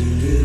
You. gave